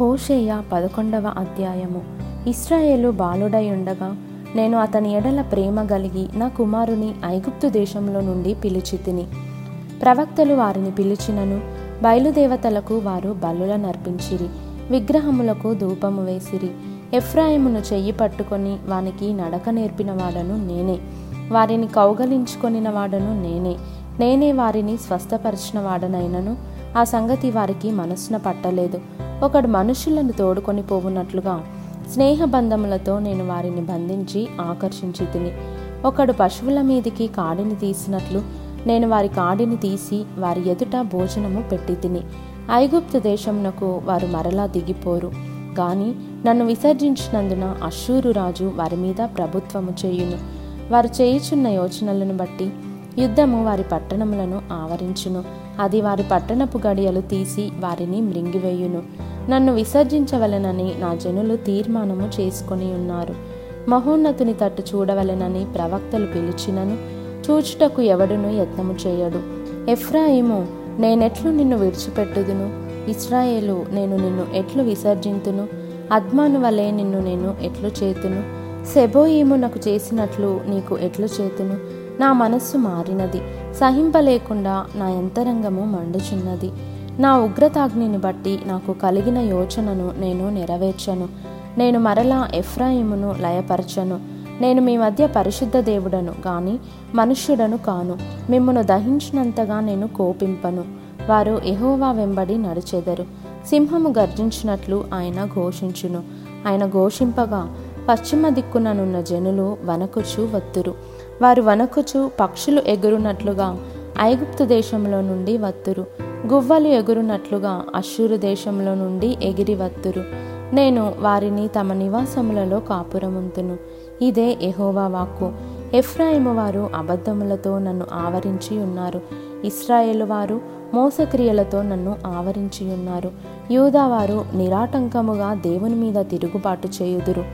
హోషేయ పదకొండవ అధ్యాయము. ఇస్రాయేలు బాలుడై ఉండగా నేను అతని ఎడల ప్రేమ కలిగి నా కుమారుని ఐగుప్తు దేశంలో నుండి పిలిచితిని. ప్రవక్తలు వారిని పిలిచినను బయలుదేవతలకు వారు బలుల నర్పించిరి విగ్రహములకు ధూపము వేసిరి. ఎఫ్రాయిమును చెయ్యి పట్టుకొని వానికి నడక నేర్పిన వాడను నేనే. వారిని కౌగలించుకొనిన వాడను నేనే. నేనే వారిని స్వస్థపరిచిన వాడనైనను ఆ సంగతి వారికి మనస్సున పట్టలేదు. ఒకడు మనుషులను తోడుకొని పోవున్నట్లుగా స్నేహబంధములతో నేను వారిని బంధించి ఆకర్షించి తిని ఒకడు పశువుల మీదికి కాడిని తీసినట్లు నేను వారి కాడిని తీసి వారి ఎదుట భోజనము పెట్టి తిని ఐగుప్తు దేశమునకు వారు మరలా దిగిపోరు. గాని నన్ను విసర్జించినందున అశ్షూరు రాజు వారి మీద ప్రభుత్వము చేయును. వారు చేయుచున్న యోచనలను బట్టి యుద్ధము వారి పట్టణములను ఆవరించును. అది వారి పట్టణపు గడియలు తీసి వారిని మృంగివేయును. నన్ను విసర్జించవలెనని నా జనులు తీర్మానము చేసుకొని ఉన్నారు. మహోన్నతుని తట్టు చూడవలెనని ప్రవక్తలు పిలిచినను చూచుటకు ఎవడును యత్నము చేయడు. ఎఫ్రాయిము నేనెట్లు నిన్ను విడిచిపెట్టుదును? ఇస్రాయేలు నేను నిన్ను ఎట్లు విసర్జింతును? అద్మాను వలె నిన్ను నేను ఎట్లు చేతును? సెబోయేము నాకు చేసినట్లు నీకు ఎట్లు చేతును? నా మనస్సు మారినది. సహింపలేకుండా నా అంతరంగము మండుచున్నది. నా ఉగ్రతాగ్నిని బట్టి నాకు కలిగిన యోచనను నేను నెరవేర్చను. నేను మరలా ఎఫ్రాయిమును లయపరచను. నేను మీ మధ్య పరిశుద్ధ దేవుడను గాని మనుష్యుడను కాను. మిమ్మను దహించినంతగా నేను కోపింపను. వారు ఎహోవా వెంబడి నడిచెదరు. సింహము గర్జించినట్లు ఆయన ఘోషించును. ఆయన ఘోషింపగా పశ్చిమ దిక్కుననున్న జనులు వనకుచు వత్తురు. వారు వనకుచు పక్షులు ఎగురునట్లుగా ఐగుప్తు దేశంలో నుండి వత్తురు. గువ్వలు ఎగురునట్లుగా అశ్షూరు దేశంలో నుండి ఎగిరి వత్తురు. నేను వారిని తమ నివాసములలో కాపురముంతును. ఇదే ఎహోవా వాక్కు. ఎఫ్రాయిము వారు అబద్ధములతో నన్ను ఆవరించి ఉన్నారు. ఇస్రాయేల్ వారు మోసక్రియలతో నన్ను ఆవరించి ఉన్నారు. యూదావారు నిరాటంకముగా దేవుని మీద తిరుగుబాటు చేయుదురు.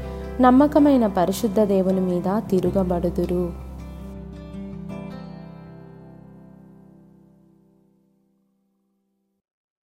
నమ్మకమైన పరిశుద్ధ దేవుని మీద తిరుగబడుదురు.